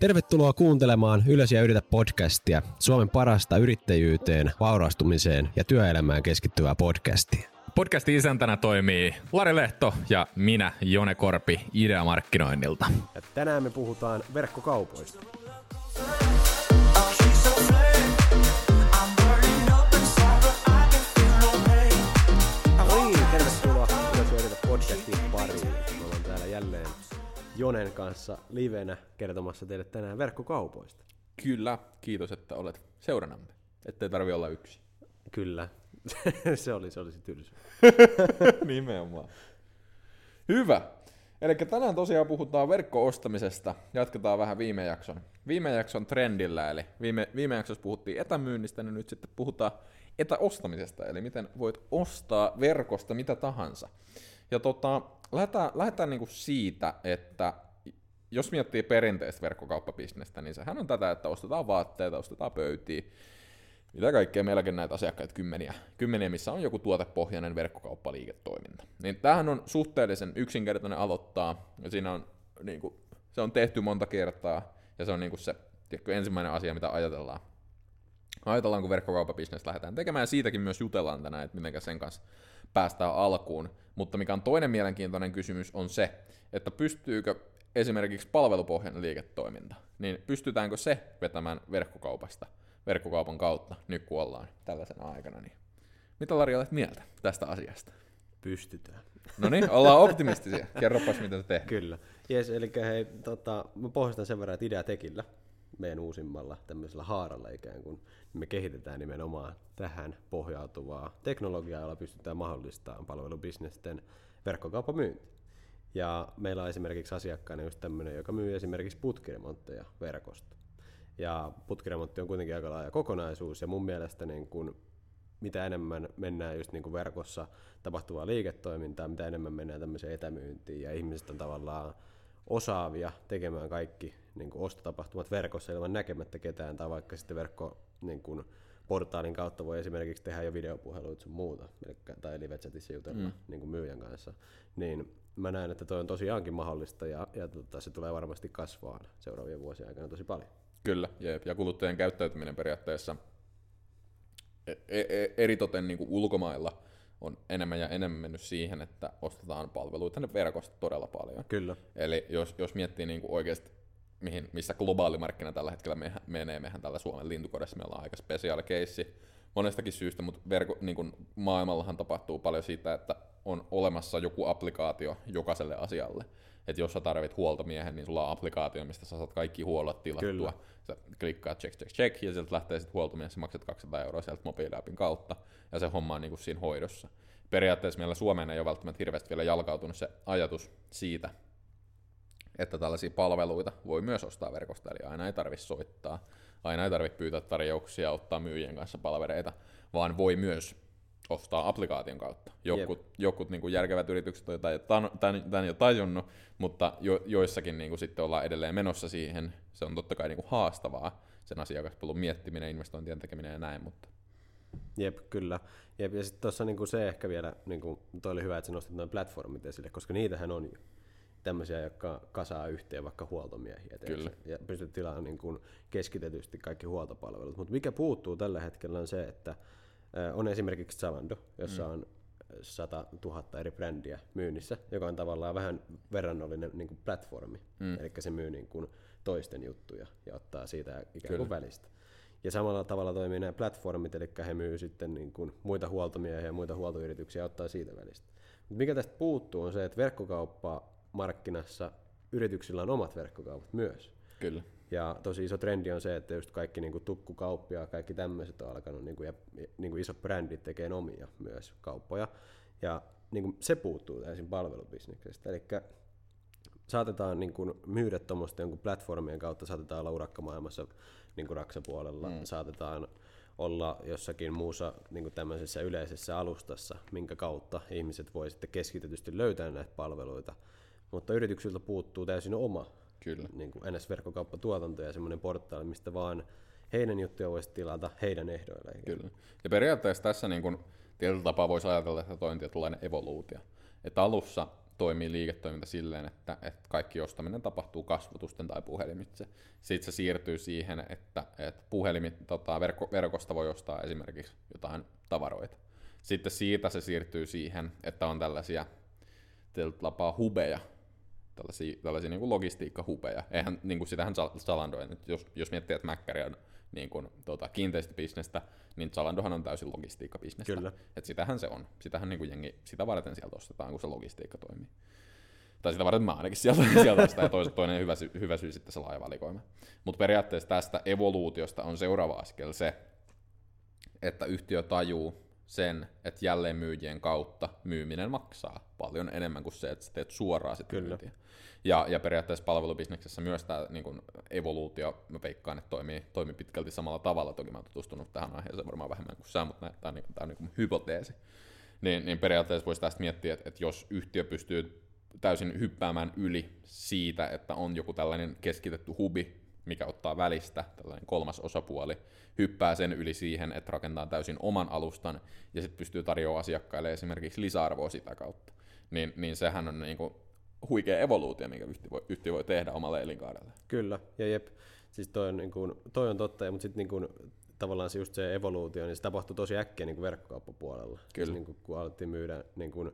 Tervetuloa kuuntelemaan Ylös ja yritä podcastia, Suomen parasta yrittäjyyteen, vaurastumiseen ja työelämään keskittyvää podcastia. Podcastin isäntänä toimii Lari Lehto ja minä, Jone Korpi, Ideamarkkinoinnilta. Ja tänään me puhutaan verkkokaupoista. Jonen kanssa livenä kertomassa teille tänään verkkokaupoista. Kyllä, kiitos, että olet seuranamme. Ettei tarvi olla yksi. Kyllä, se oli se, oli se tylsä. Nimenomaan. Hyvä. Eli tänään tosiaan puhutaan verkko-ostamisesta. Jatketaan vähän viime jakson, viime jakson trendillä. Eli viime, viime jaksossa puhuttiin etämyynnistä, niin nyt sitten puhutaan etäostamisesta. Eli miten voit ostaa verkosta mitä tahansa. Ja tota, lähdetään, lähdetään niinku siitä, että jos miettii perinteistä verkkokauppabisnestä, niin sehän on tätä, että ostetaan vaatteita, ostetaan pöytiä, mitä kaikkea meilläkin näitä asiakkaita kymmeniä, kymmeniä, missä on joku tuotepohjainen verkkokauppaliiketoiminta. Niin tämähän on suhteellisen yksinkertainen aloittaa, ja siinä on, niin kuin, se on tehty monta kertaa, ja se on niin kuin se tiedätkö, ensimmäinen asia, mitä ajatellaan. Ajatellaan, kun verkkokauppabisnes lähdetään tekemään, ja siitäkin myös jutellaan tänään, että miten sen kanssa päästään alkuun. Mutta mikä on toinen mielenkiintoinen kysymys on se, että pystyykö esimerkiksi palvelupohjainen liiketoiminta, niin pystytäänkö se vetämään verkkokaupasta, verkkokaupan kautta, nyt kun ollaan tällaisena aikana. Niin mitä Lari olet mieltä tästä asiasta? Pystytään. No niin, ollaan optimistisia. Kerropas, mitä te tehdään. Kyllä. Jes, eli hei, tota, mä pohjastan sen verran, että idea tekillä meidän uusimmalla tämmöisellä haaralla ikään kuin, me kehitetään nimenomaan tähän pohjautuvaa teknologiaa, jolla pystytään mahdollistamaan palvelubisnesten verkkokauppamyynti. Ja meillä on esimerkiksi asiakkaana just tämmöinen, joka myy esimerkiksi putkiremontteja verkosta. Ja putkiremontti on kuitenkin aika laaja kokonaisuus, ja mun mielestä niin kun, mitä enemmän mennään just niin kuin verkossa tapahtuvaa liiketoimintaa, mitä enemmän mennään tämmöiseen etämyyntiin, ja ihmiset on tavallaan osaavia tekemään kaikki niin kuin ostotapahtumat verkossa ilman näkemättä ketään, tai vaikka sitten verkko niin kuin, portaalin kautta voi esimerkiksi tehdä jo videopuheluita sun muuta, tai live-chatissa jutella mm. niin kuin myyjän kanssa, niin mä näen, että toi on tosiaankin mahdollista, ja, ja tota, se tulee varmasti kasvaa seuraavien vuosien aikana tosi paljon. Kyllä, jep. ja kuluttajien käyttäytyminen periaatteessa e- e- eritoten niin kuin ulkomailla on enemmän ja enemmän mennyt siihen, että ostetaan palveluita tänne verkosta todella paljon. Kyllä. Eli jos, jos miettii niin kuin oikeasti, mihin, missä globaali markkina tällä hetkellä me, menee, mehän täällä Suomen lintukodessa, meillä on aika spesiaali keissi monestakin syystä, mutta verko, niin kuin maailmallahan tapahtuu paljon siitä, että on olemassa joku applikaatio jokaiselle asialle. Että jos sä tarvit huoltomiehen, niin sulla on applikaatio, mistä sä saat kaikki huollot tilattua. Kyllä. Sä klikkaat check, check, check, ja sieltä lähtee sitten huoltomies, sä maksat 200 euroa sieltä mobiiliapin kautta, ja se homma on niin kuin siinä hoidossa. Periaatteessa meillä Suomeen ei ole välttämättä hirveästi vielä jalkautunut se ajatus siitä, että tällaisia palveluita voi myös ostaa verkosta, eli aina ei tarvitse soittaa, aina ei tarvitse pyytää tarjouksia, ottaa myyjien kanssa palvereita, vaan voi myös ostaa applikaation kautta. Jokut, jokut niin kuin järkevät yritykset on jotain, tämän, tämän jo tajunnut, mutta jo, joissakin niin kuin sitten ollaan edelleen menossa siihen. Se on totta kai niin kuin haastavaa, sen asiakaspolun miettiminen, investointien tekeminen ja näin, mutta Jep, kyllä. Jep, ja sitten tuossa niinku se ehkä vielä, niinku, toi oli hyvä, että sä nostit noin platformit esille, koska niitähän on jo tämmöisiä, jotka kasaa yhteen vaikka huoltomiehiä. Kyllä. Ja pystyt tilaamaan niin keskitetysti kaikki huoltopalvelut. Mutta mikä puuttuu tällä hetkellä on se, että on esimerkiksi Zalando, jossa mm. on 100 000 eri brändiä myynnissä, joka on tavallaan vähän verrannollinen niin kuin platformi. Mm. Eli se myy niin kuin toisten juttuja ja ottaa siitä ikään kuin Kyllä. välistä. Ja samalla tavalla toimii nämä platformit, eli he myy sitten niin kuin muita huoltomiehiä ja muita huoltoyrityksiä ja ottaa siitä välistä. Mutta mikä tästä puuttuu on se, että verkkokauppa markkinassa yrityksillä on omat verkkokaupat myös. Kyllä. Ja tosi iso trendi on se, että just kaikki niin tukkukauppia ja kaikki tämmöiset on alkanut, niin kuin, ja niin kuin isot brändit tekee omia myös kauppoja. Ja niin kuin se puuttuu täysin palvelubisneksestä. Eli saatetaan niin kuin myydä tuommoista jonkun platformien kautta, saatetaan olla urakkamaailmassa niin kuin raksapuolella, mm. saatetaan olla jossakin muussa niin kuin tämmöisessä yleisessä alustassa, minkä kautta ihmiset voi sitten keskitetysti löytää näitä palveluita. Mutta yrityksiltä puuttuu täysin oma Kyllä. Niin kuin NS-verkkokauppatuotanto ja semmoinen portaali, mistä vaan heidän juttuja voisi tilata heidän ehdoilleen. Kyllä. Ja periaatteessa tässä niin kuin, tietyllä tapaa voisi ajatella, että toi on tietynlainen evoluutio. Että alussa toimii liiketoiminta silleen, että, että kaikki ostaminen tapahtuu kasvotusten tai puhelimitse. Sitten se siirtyy siihen, että, että puhelimit, tota, verkko, verkosta voi ostaa esimerkiksi jotain tavaroita. Sitten siitä se siirtyy siihen, että on tällaisia lapaa hubeja, tällaisia, tällaisia niin kuin logistiikkahubeja. Eihän, niin kuin sitähän Zalando, jos, jos miettii, että Mäkkäri on niin kuin, tota, kiinteistöbisnestä, niin Zalandohan on täysin logistiikkabisnestä. Kyllä. Et sitähän se on. Sitähän niin kuin jengi, sitä varten sieltä ostetaan, kun se logistiikka toimii. Tai sitä varten mä ainakin sieltä, sieltä ostan, ja toinen, toinen hyvä, hyvä syy sitten se laajavalikoima. Mutta periaatteessa tästä evoluutiosta on seuraava askel se, että yhtiö tajuu sen, että jälleenmyyjien kautta myyminen maksaa paljon enemmän kuin se, että sä teet suoraan sitä Kyllä. myyntiä. Ja, ja periaatteessa palvelubisneksessä myös tämä niin kun evoluutio, mä veikkaan, että toimii, toimii pitkälti samalla tavalla. Toki mä oon tutustunut tähän aiheeseen varmaan vähemmän kuin sä, mutta tämä on, niin, tää on niin hypoteesi. Niin, niin periaatteessa voisi tästä miettiä, että, että jos yhtiö pystyy täysin hyppäämään yli siitä, että on joku tällainen keskitetty hubi, mikä ottaa välistä, tällainen kolmas osapuoli, hyppää sen yli siihen, että rakentaa täysin oman alustan ja sitten pystyy tarjoamaan asiakkaille esimerkiksi lisäarvoa sitä kautta. Niin, niin sehän on niin kuin huikea evoluutio, minkä yhtiö voi, yhtiö voi tehdä omalle elinkaarelle. Kyllä, ja jep, siis toi on, niin kuin, toi on totta, mutta sitten niin kuin, tavallaan se just se evoluutio, niin se tapahtui tosi äkkiä niin kuin verkkokauppapuolella. Kyllä. Siis, niin kuin, kun alettiin myydä, niin kuin,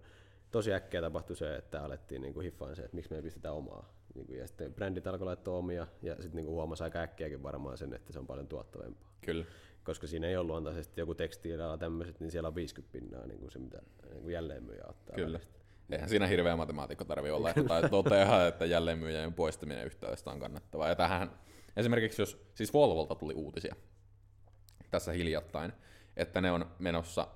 tosi äkkiä tapahtui se, että alettiin niin kuin hiffaan se, että miksi me ei pistetä omaa. Niin kuin, ja sitten brändit alkoi laittaa omia, ja sitten niin huomasi aika äkkiäkin varmaan sen, että se on paljon tuottavampaa. Kyllä. Koska siinä ei ole luontaisesti joku tekstiiliala tämmöiset, niin siellä on 50 pinnaa niin kuin se, mitä niin kuin jälleenmyyjä ottaa. Kyllä. välistä. Eihän siinä hirveä matemaatikko tarvi olla, että toteaa, että jälleenmyyjän poistaminen yhteydestä on kannattavaa. Ja tähän esimerkiksi jos, siis Volvolta tuli uutisia tässä hiljattain, että ne on menossa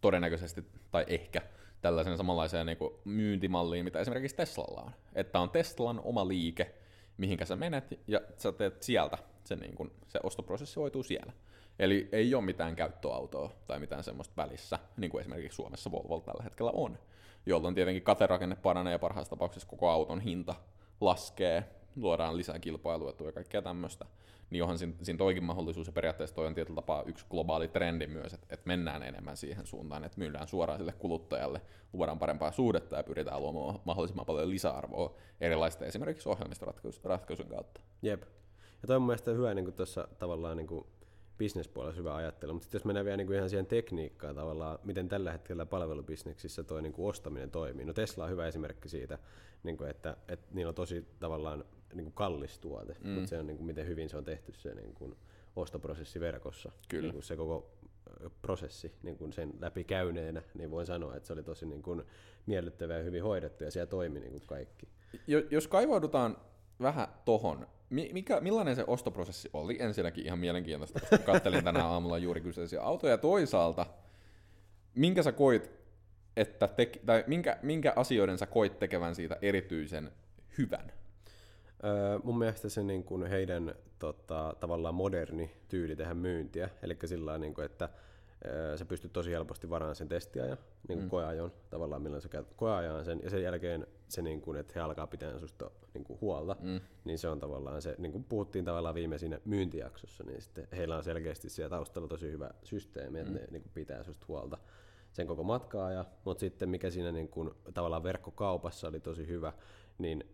todennäköisesti tai ehkä tällaisen samanlaiseen niin kuin myyntimalliin, mitä esimerkiksi Teslalla on. Että on Teslan oma liike, mihinkä sä menet ja sä teet sieltä, se, niin kuin, se ostoprosessi hoituu siellä. Eli ei ole mitään käyttöautoa tai mitään semmoista välissä, niin kuin esimerkiksi Suomessa Volvo tällä hetkellä on, jolloin tietenkin katerakenne paranee ja parhaassa tapauksessa koko auton hinta laskee, luodaan lisää kilpailuetua ja kaikkea tämmöistä, niin onhan siinä, siinä toikin mahdollisuus, ja periaatteessa toi on tietyllä tapaa yksi globaali trendi myös, että, että mennään enemmän siihen suuntaan, että myydään suoraan sille kuluttajalle, luodaan parempaa suhdetta ja pyritään luomaan mahdollisimman paljon lisäarvoa erilaisten esimerkiksi ohjelmistoratkaisujen kautta. Jep. Ja toi on mun mielestä hyvä niin tuossa tavallaan niin kuin bisnespuolella hyvä ajattelu, mutta sitten jos mennään vielä niin kuin ihan siihen tekniikkaan tavallaan, miten tällä hetkellä palvelubisneksissä toi niin kuin ostaminen toimii. No Tesla on hyvä esimerkki siitä, niin kuin että, että niillä on tosi tavallaan niin kuin kallis tuote, mm. mutta se on niin kuin, miten hyvin se on tehty se niin kuin ostoprosessi verkossa. Kyllä. Niin kuin se koko prosessi niin kuin sen läpi käyneenä, niin voin sanoa, että se oli tosi niin kuin miellyttävä ja hyvin hoidettu ja siellä toimi niin kuin kaikki. Jo- Jos kaivaudutaan vähän tohon, mi- mikä, millainen se ostoprosessi oli? Ensinnäkin ihan mielenkiintoista, koska kattelin tänään aamulla juuri kyseisiä autoja. Toisaalta, minkä sä koit, että te- tai minkä, minkä asioiden sä koit tekevän siitä erityisen hyvän? Öö, mun mielestä se niin kuin heidän tota, tavallaan moderni tyyli tehdä myyntiä, eli sillä niin kuin, että öö, sä pystyt tosi helposti varaamaan sen testiajan, niin kuin mm. koeajon, tavallaan milloin sä käyt koeajan sen, ja sen jälkeen se, niin kuin, että he alkaa pitää susta niin kuin huolta, mm. niin se on tavallaan se, niin kuin puhuttiin tavallaan viime siinä myyntijaksossa, niin sitten heillä on selkeästi siellä taustalla tosi hyvä systeemi, että mm. ne niin kuin pitää susta huolta sen koko matkaa, ja, mutta sitten mikä siinä niin kuin, tavallaan verkkokaupassa oli tosi hyvä, niin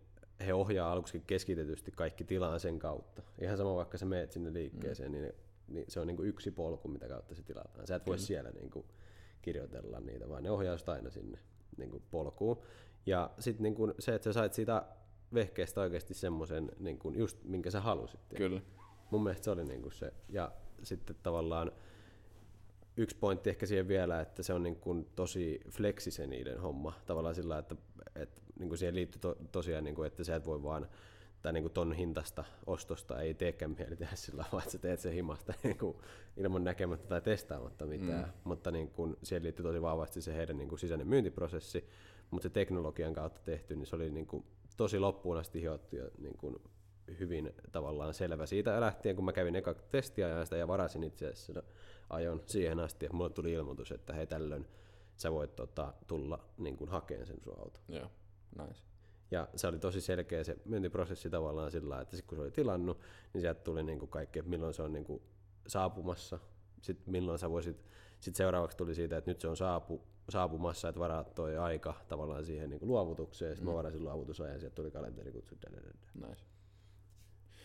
he ohjaa aluksi keskitetysti kaikki tilaan sen kautta. Ihan sama vaikka sä meet sinne liikkeeseen, mm. niin, niin se on niin kuin yksi polku, mitä kautta se tilataan. Sä et voi Kyllä. siellä niin kuin kirjoitella niitä, vaan ne ohjaa aina sinne niin kuin polkuun. Ja sitten niin kuin se, että sä sait siitä vehkeestä oikeasti semmoisen, niin kuin just minkä sä halusit. Kyllä. Mun mielestä se oli niin kuin se. Ja sitten tavallaan yksi pointti ehkä siihen vielä, että se on niin kuin tosi fleksi se niiden homma. Tavallaan sillä, että, että niin kuin siihen liittyy to, tosiaan, niin kuin, että sä et voi vaan tai niin kuin ton hintasta ostosta ei teekään mieli tehdä sillä tavalla, että sä teet sen himasta niin kuin ilman näkemättä tai testaamatta mitään. Mm. Mutta niin kuin, siihen liittyy tosi vahvasti se heidän niin kuin sisäinen myyntiprosessi, mutta se teknologian kautta tehty, niin se oli niin kuin tosi loppuun asti hiottu ja niin kuin hyvin tavallaan selvä siitä lähtien, kun mä kävin eka testiajan sitä ja varasin itse asiassa no, ajon siihen asti, ja mulle tuli ilmoitus, että hei tällöin sä voit tota, tulla niin kuin hakeen sen sun auto. Joo, nice. Ja se oli tosi selkeä se myyntiprosessi tavallaan sillä että sit kun se oli tilannut, niin sieltä tuli niin kuin kaikki, että milloin se on niin kuin saapumassa, sitten milloin sä voisit Sitten seuraavaksi tuli siitä, että nyt se on saapu, saapumassa, että varaat toi aika tavallaan siihen niin kuin luovutukseen. Sitten mm. mä varasin luovutusajan, sieltä tuli kalenterikutsu. Nice.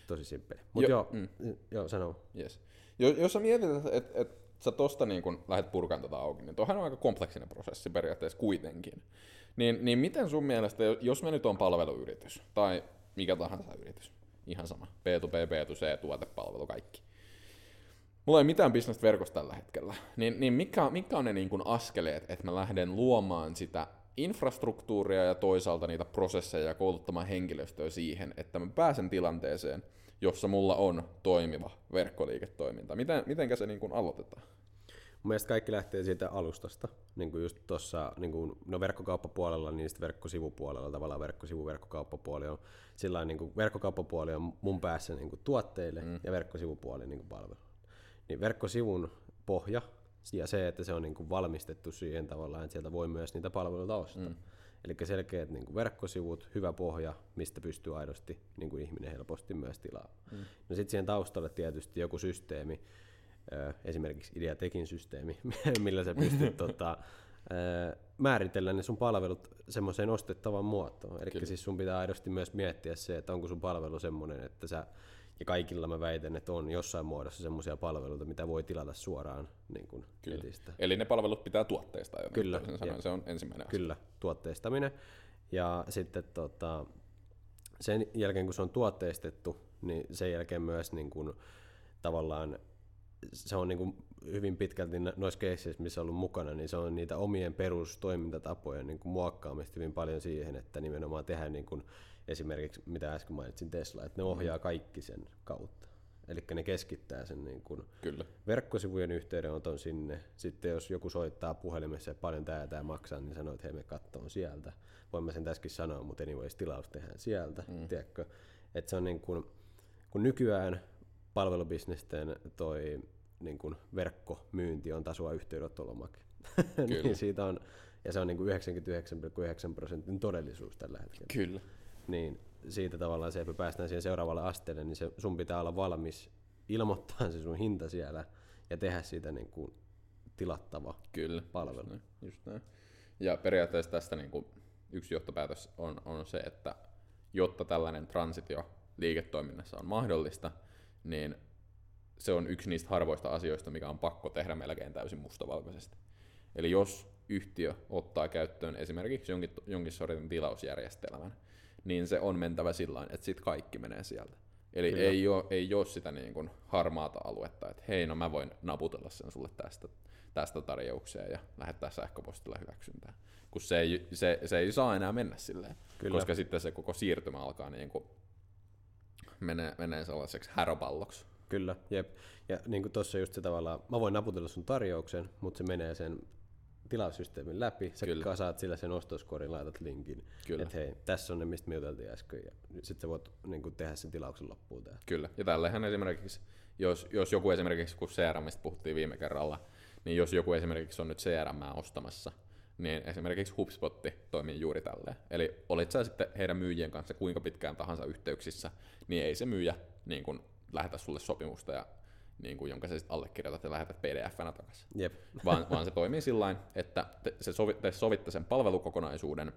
Tosi simppeli. Mutta Jo- joo, mm. joo, sano. Yes. Jos, jos sä mietit, että et, et sä tosta niin kun lähdet purkamaan tätä auki, niin tuohan on aika kompleksinen prosessi periaatteessa kuitenkin. Niin, niin miten sun mielestä, jos me nyt on palveluyritys, tai mikä tahansa yritys, ihan sama, B2B, B2C, tuotepalvelu, kaikki. Mulla ei mitään bisnestä verkossa tällä hetkellä. Niin, niin mikä, mikä on ne niin kun askeleet, että mä lähden luomaan sitä infrastruktuuria ja toisaalta niitä prosesseja ja kouluttamaan henkilöstöä siihen, että mä pääsen tilanteeseen, jossa mulla on toimiva verkkoliiketoiminta. Miten, mitenkä se niin kun aloitetaan? Mun mielestä kaikki lähtee siitä alustasta, niin kuin just tuossa niin kuin, no verkkokauppapuolella, niin sitten verkkosivupuolella, tavallaan verkkosivu, verkkokauppapuoli on, sillä niin kuin verkkokauppapuoli on mun päässä niin kuin tuotteille mm. ja verkkosivupuoli niin kuin palvelu. Niin verkkosivun pohja ja se, että se on niin kuin valmistettu siihen tavallaan, että sieltä voi myös niitä palveluita ostaa. Mm. Eli selkeät niin kuin verkkosivut, hyvä pohja, mistä pystyy aidosti niin kuin ihminen helposti myös tilaamaan. Mm. No sitten siihen taustalle tietysti joku systeemi, esimerkiksi Ideatekin systeemi, millä sä pystyt tota, määritellä ne sun palvelut semmoiseen ostettavaan muotoon. Eli siis sun pitää aidosti myös miettiä se, että onko sun palvelu semmoinen, että sä, ja kaikilla mä väitän, että on jossain muodossa semmoisia palveluita, mitä voi tilata suoraan niin kuin Kyllä. netistä. Eli ne palvelut pitää tuotteistaa jo. Kyllä, sanoen. jep. Se on ensimmäinen asia. Kyllä, tuotteistaminen. Ja sitten tota, sen jälkeen, kun se on tuotteistettu, niin sen jälkeen myös niin kuin, tavallaan se on niin kuin hyvin pitkälti noissa keisseissä, missä on ollut mukana, niin se on niitä omien perustoimintatapojen niin kuin muokkaamista hyvin paljon siihen, että nimenomaan tehdään niin kuin esimerkiksi, mitä äsken mainitsin Tesla, että ne ohjaa kaikki sen kautta. Eli ne keskittää sen niin kuin Kyllä. verkkosivujen yhteydenoton sinne. Sitten jos joku soittaa puhelimessa ja paljon tämä tämä maksaa, niin sanoo, että hei me kattoon sieltä. Voin mä sen tässäkin sanoa, mutta anyways tilaus tehdään sieltä, mm. tiedätkö? Että se on niin kuin, kun nykyään palvelubisnesten toi niin kuin verkkomyynti on tasoa yhteydenottolomake. Niin siitä on, ja se on niin kuin 99,9 prosentin todellisuus tällä hetkellä Kyllä. Niin siitä tavallaan se, että me päästään siihen seuraavalle asteelle, niin se, sun pitää olla valmis ilmoittaa se sun hinta siellä ja tehdä siitä niin kuin tilattava. Kyllä. palvelu. Just näin. Just näin. Ja periaatteessa tästä niin kuin yksi johtopäätös on, on se, että jotta tällainen transitio liiketoiminnassa on mahdollista, niin se on yksi niistä harvoista asioista, mikä on pakko tehdä melkein täysin mustavalkoisesti. Eli jos yhtiö ottaa käyttöön esimerkiksi jonkin, jonkin sortin tilausjärjestelmän, niin se on mentävä sillä tavalla, että sitten kaikki menee sieltä. Eli Kyllä. ei ole, ei ole sitä niin kuin harmaata aluetta, että hei, no mä voin naputella sen sulle tästä, tästä tarjoukseen ja lähettää sähköpostilla hyväksyntää. Kun se ei, se, se ei saa enää mennä silleen, Kyllä. koska sitten se koko siirtymä alkaa niin kuin menee, menee sellaiseksi häropalloksi. Kyllä, jep. Ja niin kuin tuossa just se tavallaan, mä voin naputella sun tarjouksen, mutta se menee sen tilaussysteemin läpi, sä Kyllä. kasaat sillä sen ostoskorin, laitat linkin, Kyllä. että hei, tässä on ne, mistä me juteltiin äsken, ja sitten sä voit niin kuin, tehdä sen tilauksen loppuun täällä. Kyllä, ja tällähän esimerkiksi, jos, jos joku esimerkiksi, kun CRMistä puhuttiin viime kerralla, niin jos joku esimerkiksi on nyt CRM ostamassa, niin esimerkiksi HubSpotti toimii juuri tälleen. Eli olit sä sitten heidän myyjien kanssa kuinka pitkään tahansa yhteyksissä, niin ei se myyjä niin kun lähetä sulle sopimusta, ja, niin kun, jonka sä sitten allekirjoitat ja lähetät pdf-nä takaisin. Jep, vaan, vaan se toimii sillä että te, se sovi, te sovitte sen palvelukokonaisuuden,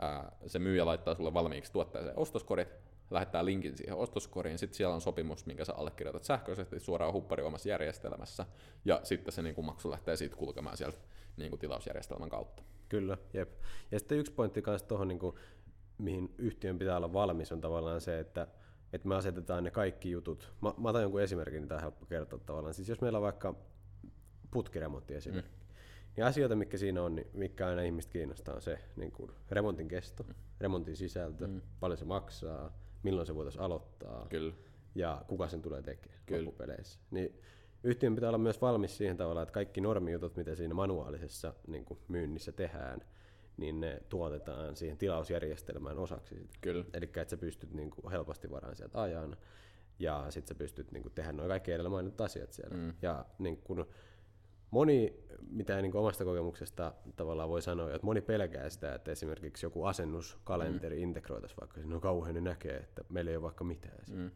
ää, se myyjä laittaa sulle valmiiksi tuotteeseen ostoskorit, lähettää linkin siihen ostoskoriin, sitten siellä on sopimus, minkä sä allekirjoitat sähköisesti suoraan huppari omassa järjestelmässä, ja sitten se niin kuin maksu lähtee siitä kulkemaan sieltä niin kuin tilausjärjestelmän kautta. Kyllä, jep. Ja sitten yksi pointti kanssa tuohon, niin mihin yhtiön pitää olla valmis, on tavallaan se, että, että me asetetaan ne kaikki jutut. Mä, mä otan jonkun esimerkin, niin tämä on helppo kertoa tavallaan. Siis jos meillä on vaikka putkiremontti esimerkki, mm. niin asioita, mitkä siinä on, niin mikä aina ihmistä kiinnostaa, on se niin kuin remontin kesto, mm. remontin sisältö, mm. paljon se maksaa, milloin se voitaisiin aloittaa Kyllä, ja kuka sen tulee tekemään Kyllä. loppupeleissä. Niin yhtiön pitää olla myös valmis siihen tavallaan, että kaikki normijutut, mitä siinä manuaalisessa niin kuin myynnissä tehdään, niin ne tuotetaan siihen tilausjärjestelmään osaksi sitä. kyllä, Eli että sä pystyt niin kuin helposti varaan sieltä ajan, ja sitten sä pystyt niin kuin tehdä noin kaikki edellä mainitut asiat siellä. Mm. Ja niin kuin moni, mitä niin kuin omasta kokemuksesta tavallaan voi sanoa, että moni pelkää sitä, että esimerkiksi joku asennuskalenteri mm. integroitaisiin vaikka sinne on kauhean, niin näkee, että meillä ei ole vaikka mitään siinä mm,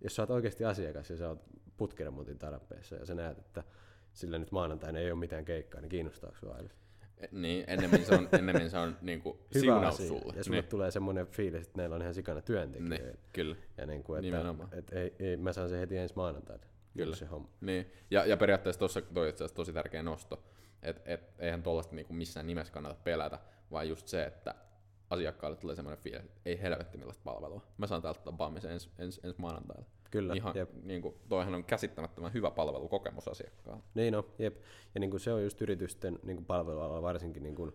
jos sä oot oikeasti asiakas ja sä oot putkiremontin tarpeessa ja sä näet, että sillä nyt maanantaina ei ole mitään keikkaa, niin kiinnostaako sinua aidosti? E- Niin, ennemmin se on, ennemmin se on niinku Hyvä siunaus asia. sulle. Ja sulle niin. tulee semmoinen fiilis, että meillä on ihan sikana työntekijöitä. niin, kyllä. Ja niin kuin, että, Nimenomaan. että ei, ei, mä saan sen heti ensi maanantaina. Kyllä. Se homma. Niin. Ja, ja periaatteessa tuossa toi itse asiassa tosi tärkeä nosto, että et, eihän tuollaista niinku missään nimessä kannata pelätä, vaan just se, että asiakkaalle tulee semmoinen fiilis, että ei helvetti millaista palvelua. Mä saan täältä tapaamisen ensi ens, ens maanantaina. Kyllä, Ihan, jep. niin kuin, toihan on käsittämättömän hyvä palvelukokemus asiakkaalle. Niin on, jep. Ja niin kuin se on just yritysten niin kuin palvelualalla varsinkin niin kuin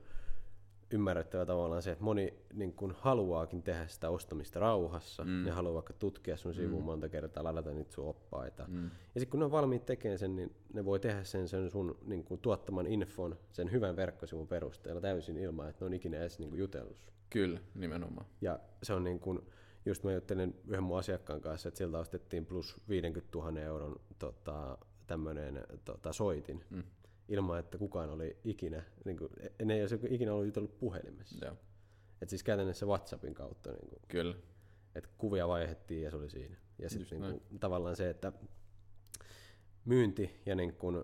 ymmärrettävä tavallaan se, että moni niin kuin haluaakin tehdä sitä ostamista rauhassa. Mm. Ne haluaa vaikka tutkia sun sivuun mm. monta kertaa, ladata niitä sun oppaita. Mm. Ja sitten kun ne on valmiit tekemään sen, niin ne voi tehdä sen, sen sun niin kuin tuottaman infon, sen hyvän verkkosivun perusteella täysin ilman, että ne on ikinä edes niin kuin jutellut. Kyllä, nimenomaan. Ja se on niin kuin, just mä juttelin yhden mun asiakkaan kanssa, että siltä ostettiin plus 50 000 euron tota, tämmöinen tota, soitin, mm. ilman että kukaan oli ikinä, niin kuin, ne ei olisi ikinä ollut jutellut puhelimessa. Joo. Et siis käytännössä WhatsAppin kautta, niin kuin, Kyllä. että kuvia vaihdettiin ja se oli siinä. Ja sitten niin kuin, tavallaan se, että myynti ja niin kuin,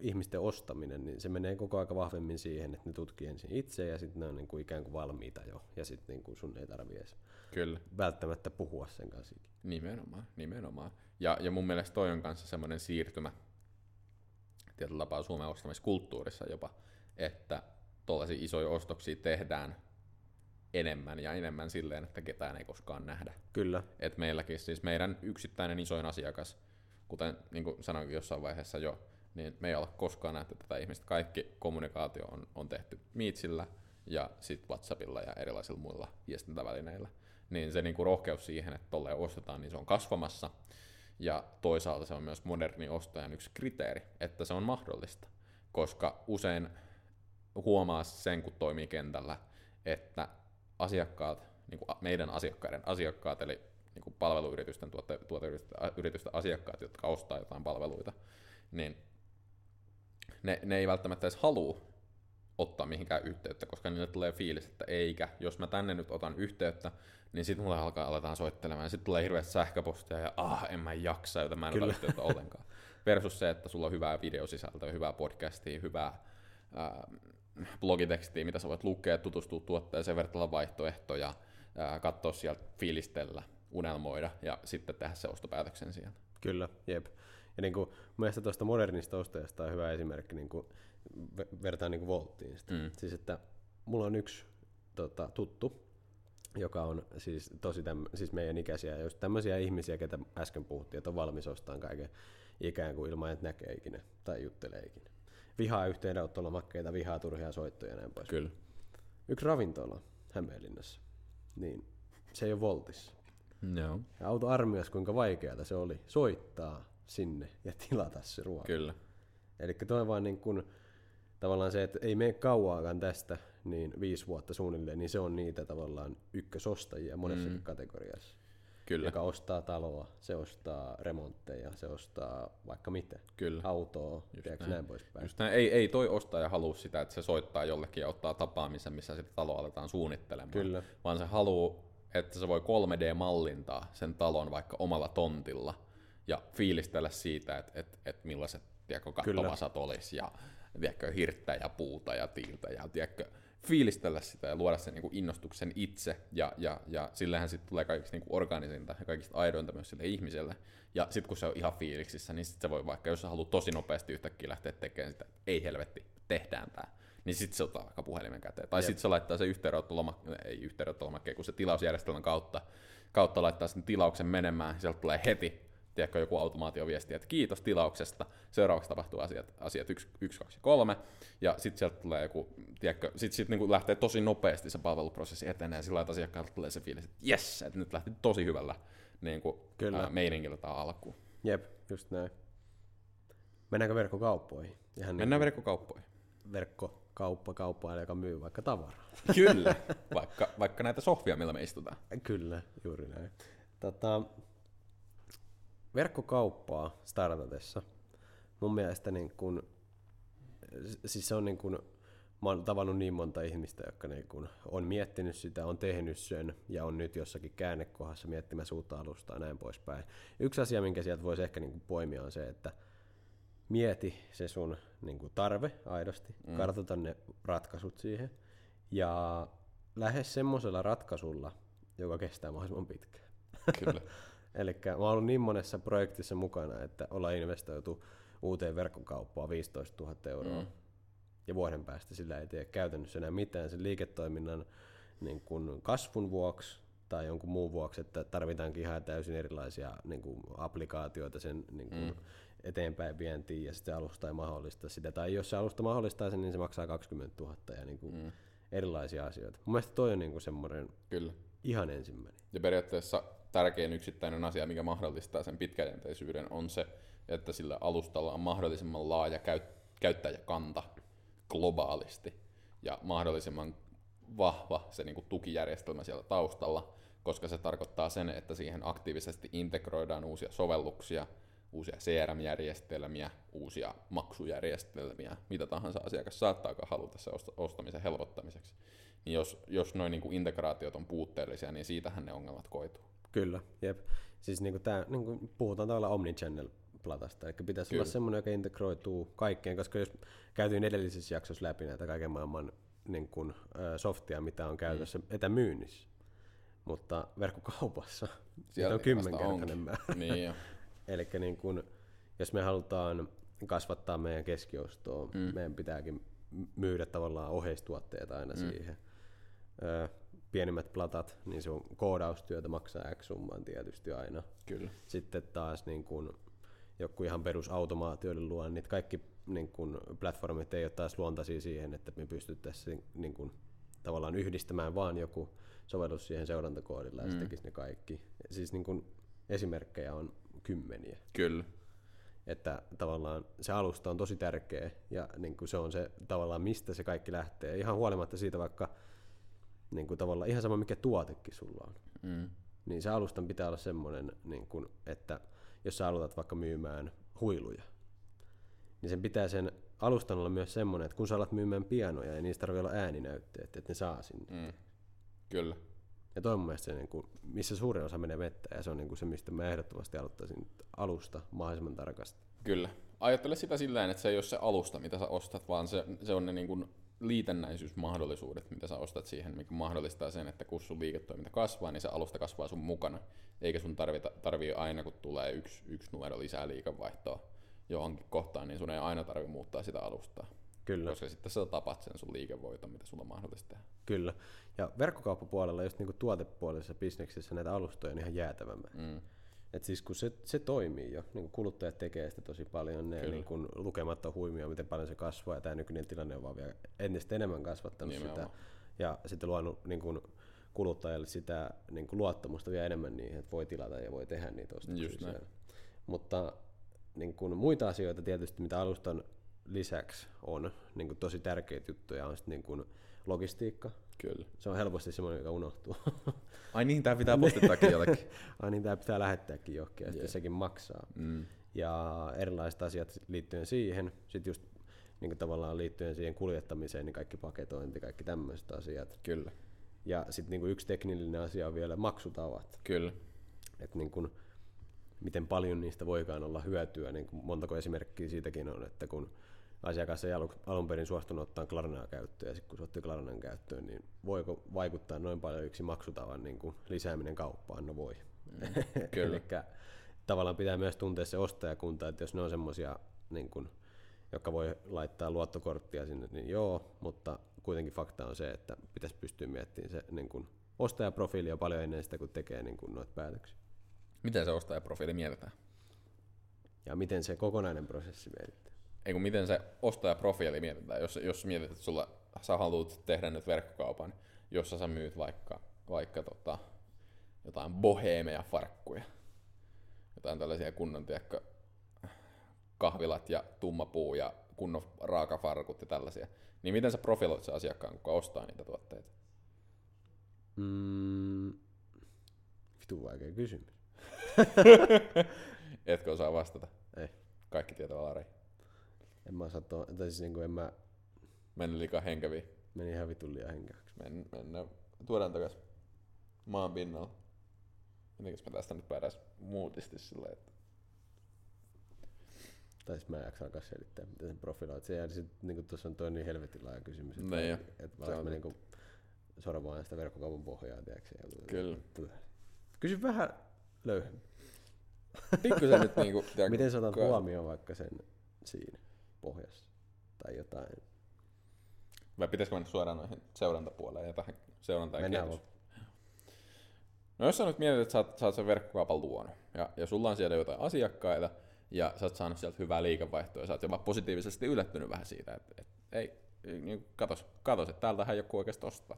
ihmisten ostaminen, niin se menee koko aika vahvemmin siihen, että ne tutkii ensin itse ja sitten ne on niin kuin ikään kuin valmiita jo. Ja sitten niin kuin sun ei tarvitse edes Kyllä. välttämättä puhua sen kanssa. Nimenomaan, nimenomaan. Ja, ja mun mielestä toi on kanssa semmoinen siirtymä tietyllä tapaa Suomen ostamiskulttuurissa jopa, että tuollaisia isoja ostoksia tehdään enemmän ja enemmän silleen, että ketään ei koskaan nähdä. Kyllä, Et meilläkin siis meidän yksittäinen isoin asiakas, kuten niin kuin sanoinkin jossain vaiheessa jo, niin me ei olla koskaan nähty tätä ihmistä. Kaikki kommunikaatio on, on tehty Meetsillä ja sitten WhatsAppilla ja erilaisilla muilla viestintävälineillä. Niin se niin kuin rohkeus siihen, että tolleen ostetaan, niin se on kasvamassa. Ja toisaalta se on myös moderni ostajan yksi kriteeri, että se on mahdollista. Koska usein huomaa sen, kun toimii kentällä, että asiakkaat, niin kuin meidän asiakkaiden asiakkaat, eli niin kuin palveluyritysten, tuote, tuoteyritysten asiakkaat, jotka ostaa jotain palveluita, niin ne, ne ei välttämättä edes halua ottaa mihinkään yhteyttä, koska niille tulee fiilis, että eikä, jos mä tänne nyt otan yhteyttä, niin sitten mulle alkaa aletaan soittelemaan, ja sitten tulee hirveät sähköpostia, ja ah, en mä jaksa, joten mä en ota Kyllä. yhteyttä ollenkaan. Versus se, että sulla on hyvää videosisältöä, hyvää podcastia, hyvää ää, blogitekstiä, mitä sä voit lukea, tutustua tuotteeseen, vertailla vaihtoehtoja, ää, katsoa sieltä, fiilistellä, unelmoida ja sitten tehdä se ostopäätöksen sieltä. kyllä, jep. Ja niin kuin, mielestäni tuosta modernista ostajasta on hyvä esimerkki, niin kuin, vertaan niin kuin Volttiin. Sitä. Mm. Siis, että mulla on yksi tota, tuttu, joka on siis tosi täm, siis meidän ikäisiä, just tämmöisiä ihmisiä, ketä äsken puhuttiin, että on valmis ostamaan kaiken ikään kuin ilman, että näkee ikinä tai juttelee ikinä. Vihaa yhteydenottolomakkeita, vihaa turhia soittoja ja näin pois. Kyllä. Yksi ravintola Hämeenlinnassa, niin se ei ole Voltissa. Joo. Ja auto armias, kuinka vaikeaa se oli soittaa sinne ja tilata se ruoka. Kyllä. Eli toi vaan niin kun, tavallaan se, että ei mene kauaakaan tästä, niin viisi vuotta suunnilleen, niin se on niitä tavallaan ykkösostajia monessakin mm. kategoriassa. Kyllä. Joka ostaa taloa, se ostaa remontteja, se ostaa vaikka mitä. Kyllä. Autoa, tiedätkö, näin. näin poispäin. Just näin. Ei, ei toi ostaja halua sitä, että se soittaa jollekin ja ottaa tapaamisen, missä sitä taloa aletaan suunnittelemaan. Kyllä. Vaan se haluaa, että se voi 3D-mallintaa sen talon vaikka omalla tontilla ja fiilistellä siitä, että, että, että millaiset tiedätkö, kattovasat olisi ja tiedätkö, hirttä ja puuta ja tiiltä ja tiedätkö, fiilistellä sitä ja luoda sen niin kuin innostuksen itse, ja, ja, ja sillähän sitten tulee kaikista niin kuin organisinta ja kaikista aidointa myös sille ihmiselle. Ja sitten kun se on ihan fiiliksissä, niin sitten se voi vaikka, jos sä haluat tosi nopeasti yhtäkkiä lähteä tekemään sitä, että ei helvetti, tehdään tämä, niin sitten se ottaa vaikka puhelimen käteen. Tai sitten se laittaa se yhteydenottolomakkeen, ei yhteydenottolomakkeen, kun se tilausjärjestelmän kautta, kautta laittaa sen tilauksen menemään, sieltä tulee heti tiedätkö, joku automaatioviesti, että kiitos tilauksesta, seuraavaksi tapahtuu asiat, asiat 1, 1 2 3, ja sitten sieltä tulee joku, tiedätkö, sitten sit niinku lähtee tosi nopeasti se palveluprosessi etenee, ja sillä lailla, että asiakkaalta tulee se fiilis, että jes, että nyt lähti tosi hyvällä niin kuin, Kyllä. ää, meiningillä tämä alkuun. Jep, just näin. Mennäänkö verkkokauppoihin? Ihan Mennään verkkokauppoihin. niin verkkokauppa, kauppa, joka myy vaikka tavaraa. Kyllä, vaikka, vaikka näitä sohvia, millä me istutaan. Kyllä, juuri näin. Tota, verkkokauppaa startatessa mun mielestä niin kun, siis se on niin kun, mä oon tavannut niin monta ihmistä, jotka niin kun on miettinyt sitä, on tehnyt sen ja on nyt jossakin käännekohdassa miettimässä uutta alustaa ja näin poispäin. Yksi asia, minkä sieltä voisi ehkä niin poimia on se, että mieti se sun niin kuin tarve aidosti, mm. kartoita ne ratkaisut siihen ja lähde semmoisella ratkaisulla, joka kestää mahdollisimman pitkään. Kyllä. Eli mä oon ollut niin monessa projektissa mukana, että ollaan investoitu uuteen verkkokauppaan 15 000 euroa. Mm. Ja vuoden päästä sillä ei tee käytännössä enää mitään sen liiketoiminnan niin kun kasvun vuoksi tai jonkun muun vuoksi, että tarvitaankin ihan täysin erilaisia niin kuin applikaatioita sen niin kuin mm. eteenpäin vientiin ja sitten alusta ei mahdollista sitä. Tai jos se alusta mahdollistaa sen, niin se maksaa 20 000 ja niin kuin mm. erilaisia asioita. Mun mielestä toi on niin kuin semmoinen Kyllä. ihan ensimmäinen. Ja periaatteessa tärkein yksittäinen asia, mikä mahdollistaa sen pitkäjänteisyyden, on se, että sillä alustalla on mahdollisimman laaja käyt- käyttäjäkanta globaalisti ja mahdollisimman vahva se niin kuin tukijärjestelmä siellä taustalla, koska se tarkoittaa sen, että siihen aktiivisesti integroidaan uusia sovelluksia, uusia CRM-järjestelmiä, uusia maksujärjestelmiä, mitä tahansa asiakas saattaakaan haluta se ostamisen helpottamiseksi. Niin jos, jos noin niin integraatiot on puutteellisia, niin siitähän ne ongelmat koituu. Kyllä, jep. Siis niin kuin tää, niin kuin puhutaan tavallaan omnichannel platasta, eli pitäisi Kyllä. olla semmoinen, joka integroituu kaikkeen, koska jos käytiin edellisessä jaksossa läpi näitä kaiken maailman niin kuin, softia, mitä on käytössä mm. etämyynnissä, mutta verkkokaupassa Sieltä on kymmenkertainen määrä. Niin Eli niin kuin, jos me halutaan kasvattaa meidän keskiostoa, mm. meidän pitääkin myydä tavallaan oheistuotteet aina mm. siihen. Pienimmät platat, niin se on koodaustyötä, maksaa X summan tietysti aina. Kyllä. Sitten taas niin kun, joku ihan perusautomaatioiden luo, niin kaikki niin kun, platformit ei ole taas luontaisia siihen, että me pystyttäisiin niin kun, tavallaan yhdistämään vaan joku sovellus siihen seurantakoodilla ja mm. se tekisi ne kaikki. Siis niin kun, esimerkkejä on kymmeniä. Kyllä. Että tavallaan se alusta on tosi tärkeä ja niin kuin se on se tavallaan mistä se kaikki lähtee. Ihan huolimatta siitä vaikka niin kuin tavallaan ihan sama mikä tuotekin sulla on. Mm. Niin se alustan pitää olla semmoinen, niin kuin, että jos sä aloitat vaikka myymään huiluja, niin sen pitää sen alustan olla myös semmoinen, että kun sä alat myymään pianoja, niin niistä tarvii olla ääninäytteet, että ne saa sinne. Mm. Kyllä. Ja toi on mun mielestä se, niin kuin, missä suurin osa menee vettä, ja se on niin kuin se, mistä mä ehdottomasti aloittaisin alusta mahdollisimman tarkasti. Kyllä. Ajattele sitä sillä että se ei ole se alusta, mitä sä ostat, vaan se, se on ne niin kuin liitännäisyysmahdollisuudet, mitä sä ostat siihen, mikä mahdollistaa sen, että kun sun liiketoiminta kasvaa, niin se alusta kasvaa sun mukana. Eikä sun tarvita, tarvii aina, kun tulee yksi, yksi numero lisää liikevaihtoa johonkin kohtaan, niin sun ei aina tarvi muuttaa sitä alustaa. Kyllä. Koska sitten sä tapat sen sun liikevoiton, mitä sulla on mahdollista tehdä. Kyllä. Ja verkkokauppapuolella, just niin kuin tuotepuolisessa bisneksessä näitä alustoja on ihan jäätävämmän. Mm. Et siis kun se, se toimii jo, niin kuluttajat tekee sitä tosi paljon, ne niin kun lukematta huimia, miten paljon se kasvaa, ja tämä nykyinen tilanne on vaan vielä entistä enemmän kasvattanut Nimenomaan. sitä, ja sitten luonut niin kun, kuluttajalle sitä niin kun luottamusta vielä enemmän niihin, että voi tilata ja voi tehdä niitä ostoksia. Mutta niin kun, muita asioita tietysti, mitä alustan lisäksi on niin kun, tosi tärkeitä juttuja, on sitten niin kun, logistiikka. Kyllä. Se on helposti semmoinen, joka unohtuu. Ai niin, tämä pitää postittaakin jollekin. Ai niin, tämä pitää lähettääkin johonkin, ja yeah. sekin maksaa. Mm. Ja erilaiset asiat liittyen siihen, sitten just niin kuin tavallaan liittyen siihen kuljettamiseen, niin kaikki paketointi, kaikki tämmöiset asiat. Kyllä. Ja sitten niin yksi teknillinen asia on vielä maksutavat. Kyllä. Et niin kuin, miten paljon niistä voikaan olla hyötyä, niin kuin montako esimerkkiä siitäkin on, että kun asiakas ei alun perin suostunut ottaa Klarnaa käyttöön, ja sitten kun se otti Klarnan käyttöön, niin voiko vaikuttaa noin paljon yksi maksutavan niin kuin lisääminen kauppaan? No voi. Mm, kyllä. Eli tavallaan pitää myös tuntea se ostajakunta, että jos ne on semmoisia, niin kuin, jotka voi laittaa luottokorttia sinne, niin joo, mutta kuitenkin fakta on se, että pitäisi pystyä miettimään se niin kuin, ostajaprofiilia paljon ennen sitä, kun tekee niin kuin, noita päätöksiä. Miten se ostajaprofiili mietitään? Ja miten se kokonainen prosessi mietitään? Ei kun miten se ostajaprofiili mietitään, jos, jos mietit, että sulla, sä haluat tehdä nyt verkkokaupan, jossa sä myyt vaikka, vaikka tota, jotain bohemeja farkkuja, jotain tällaisia kunnon, tiedätkö, kahvilat ja tummapuu ja kunnon raakafarkut ja tällaisia, niin miten sä profiloit se asiakkaan, kuka ostaa niitä tuotteita? Mm, vitu vaikea kysymys. Etkö osaa vastata? Ei. Kaikki tietävät Lari. En mä sato, tai siis niinku en mä... Meni liikaa henkäviä. Meni ihan vitun liian henkäväksi. Men, mennään, tuodaan takas maan pinnalla. Mitenkäs mä tästä nyt päädäis muutisti silleen, että... Tai siis mä en jaksa alkaa selittää, miten sen profiloit. Se jää sit, niinku tuossa on toi niin helvetin laaja kysymys. Että Niin että on mä niinku sorvaan sitä verkkokaupan pohjaa, tiedätkö? Kyllä. Kysy vähän löyhemmin. Pikkusen nyt niinku, Miten sä otat huomioon vaikka sen siinä pohjassa? Tai jotain. Vai pitäisikö mennä suoraan noihin seurantapuoleen ja tähän seurantaan Mennään kehitys? No jos sä nyt mietit, että sä oot, sä oot sen verkkokaupan luonut, ja, ja sulla on siellä jotain asiakkaita, ja sä oot saanut sieltä hyvää liikevaihtoa, ja sä oot jopa positiivisesti yllättynyt vähän siitä, että, että ei, niin katos, katos, että täältähän joku oikeasti ostaa.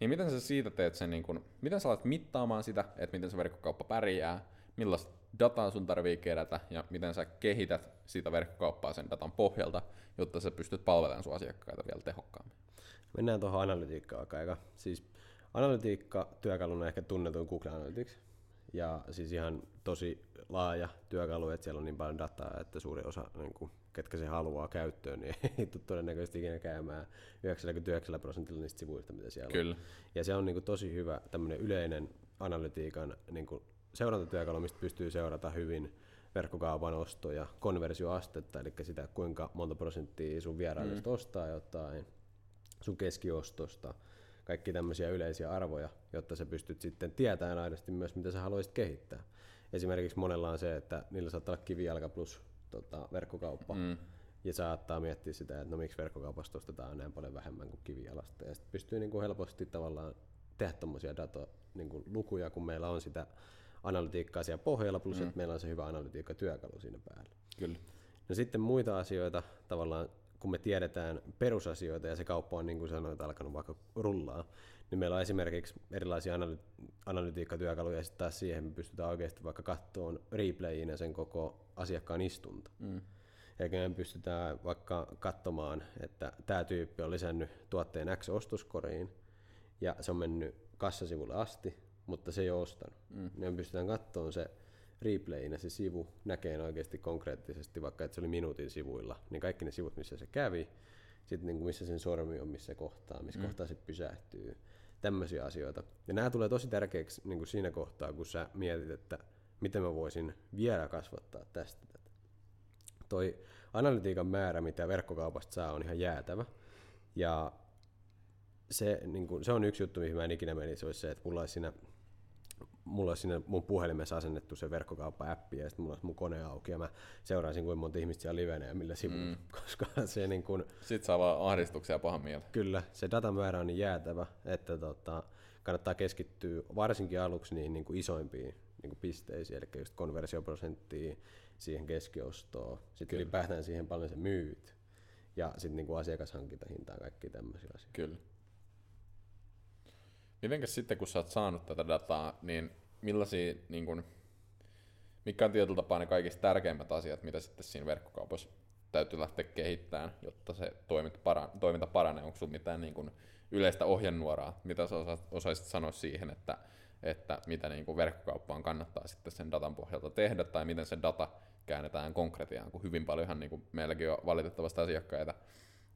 Niin miten sä siitä teet sen, niin kun, miten sä alat mittaamaan sitä, että miten se verkkokauppa pärjää, millaista dataa sun tarvii kerätä, ja miten sä kehität sitä verkkokauppaa sen datan pohjalta, jotta sä pystyt palvelemaan sun asiakkaita vielä tehokkaammin. Mennään tuohon analytiikkaan aika. Siis analytiikka työkaluna ehkä tunnetuin Google Analytics. Ja siis ihan tosi laaja työkalu, että siellä on niin paljon dataa, että suuri osa, niin kuin, ketkä se haluaa käyttöön, niin ei tule todennäköisesti ikinä käymään 99 prosentilla niistä sivuista, mitä siellä on. Kyllä. Ja se on niin kuin, tosi hyvä tämmöinen yleinen analytiikan niin kuin, seurantatyökalu, mistä pystyy seurata hyvin verkkokaupan ostoja, konversioastetta, eli sitä kuinka monta prosenttia sun vierailijoista mm. ostaa jotain, sun keskiostosta, kaikki tämmöisiä yleisiä arvoja, jotta sä pystyt sitten tietämään aidosti myös, mitä sä haluaisit kehittää. Esimerkiksi monella on se, että niillä saattaa olla kivijalka plus tota, verkkokauppa, mm. ja saattaa miettiä sitä, että no miksi verkkokaupasta ostetaan näin paljon vähemmän kuin kivijalasta. Ja sitten pystyy niin kuin helposti tavallaan tehdä tuommoisia data, niin kuin lukuja, kun meillä on sitä analytiikkaa siellä pohjalla, plus mm. että meillä on se hyvä analytiikka-työkalu siinä päällä. Kyllä. No sitten muita asioita, tavallaan kun me tiedetään perusasioita ja se kauppa on niin kuin sanoit alkanut vaikka rullaa, niin meillä on esimerkiksi erilaisia analy- analytiikkatyökaluja ja sitten taas siihen me pystytään oikeasti vaikka katsomaan replayinä sen koko asiakkaan istunto. Mm. Eli me pystytään vaikka katsomaan, että tämä tyyppi on lisännyt tuotteen X ostoskoriin ja se on mennyt kassasivulle asti, mutta se ei ole ostanut. Mm. Niin me pystytään katsomaan se replayinä se sivu näkee oikeasti konkreettisesti, vaikka että se oli minuutin sivuilla, niin kaikki ne sivut, missä se kävi, sitten niin kuin missä sen sormi on, missä kohtaa, missä mm. kohtaa se pysähtyy, tämmöisiä asioita. Ja nämä tulee tosi tärkeäksi niin kuin siinä kohtaa, kun sä mietit, että miten mä voisin vielä kasvattaa tästä tätä. Toi analytiikan määrä, mitä verkkokaupasta saa, on ihan jäätävä. Ja se, niin kuin, se on yksi juttu, mihin mä en ikinä menisi, olisi se, että mulla olisi siinä mulla olisi sinne mun puhelimessa asennettu se verkkokauppa-appi ja sitten mulla olisi mun kone auki ja mä seuraisin kuinka monta ihmistä siellä livenä ja millä sivuilla, mm. koska se niin kun, Sitten saa vaan ahdistuksia ja pahan mieltä. kyllä se datan määrä on niin jäätävä, että tota, kannattaa keskittyä varsinkin aluksi niin, niin kuin isoimpiin niin kuin pisteisiin, eli just konversioprosenttiin, siihen keskiostoon, sitten ylipäätään siihen paljon sä myyt ja sitten niin kuin asiakashankintahintaan kaikki tämmöisiä asioita. Kyllä. Mitenkäs sitten, kun sä oot saanut tätä dataa, niin millaisia, niin kun, mitkä on tietyllä tapaa ne kaikista tärkeimmät asiat, mitä sitten siinä verkkokaupassa täytyy lähteä kehittämään, jotta se toiminta, para, toiminta paranee? Onko sulla mitään niin kun, yleistä ohjenuoraa, mitä sä osa, osaisit sanoa siihen, että, että mitä niin kun verkkokauppaan kannattaa sitten sen datan pohjalta tehdä, tai miten se data käännetään konkretiaan, kun hyvin paljonhan niin kun meilläkin on valitettavasti asiakkaita,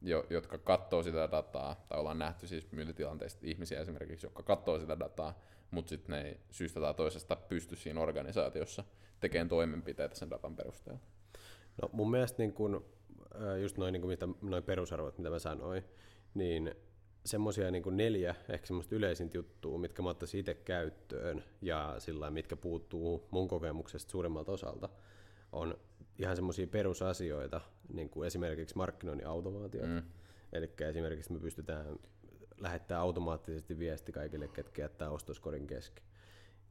jo, jotka katsoo sitä dataa, tai ollaan nähty siis myyntitilanteista ihmisiä esimerkiksi, jotka katsoo sitä dataa, mutta sitten ne ei syystä tai toisesta pysty siinä organisaatiossa tekemään toimenpiteitä sen datan perusteella. No mun mielestä niin kun, äh, just noin niin mitä, noin perusarvot, mitä mä sanoin, niin semmoisia niin neljä ehkä semmoista yleisintä juttua, mitkä mä ottaisin itse käyttöön ja sillä mitkä puuttuu mun kokemuksesta suurimmalta osalta, on ihan semmoisia perusasioita, niin kuin esimerkiksi markkinoinnin automaatiot. Mm. Eli esimerkiksi me pystytään lähettämään automaattisesti viesti kaikille, ketkä jättää ostoskorin kesken.